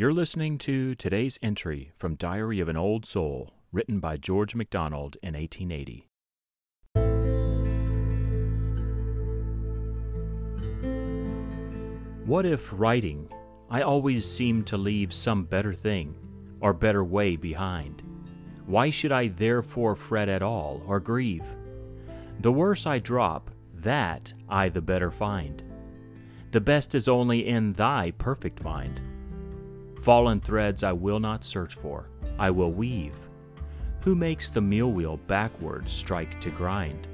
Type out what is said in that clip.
You're listening to today's entry from Diary of an Old Soul, written by George MacDonald in 1880. What if writing, I always seem to leave some better thing or better way behind? Why should I therefore fret at all or grieve? The worse I drop, that I the better find. The best is only in thy perfect mind. Fallen threads I will not search for, I will weave. Who makes the mill wheel backward strike to grind?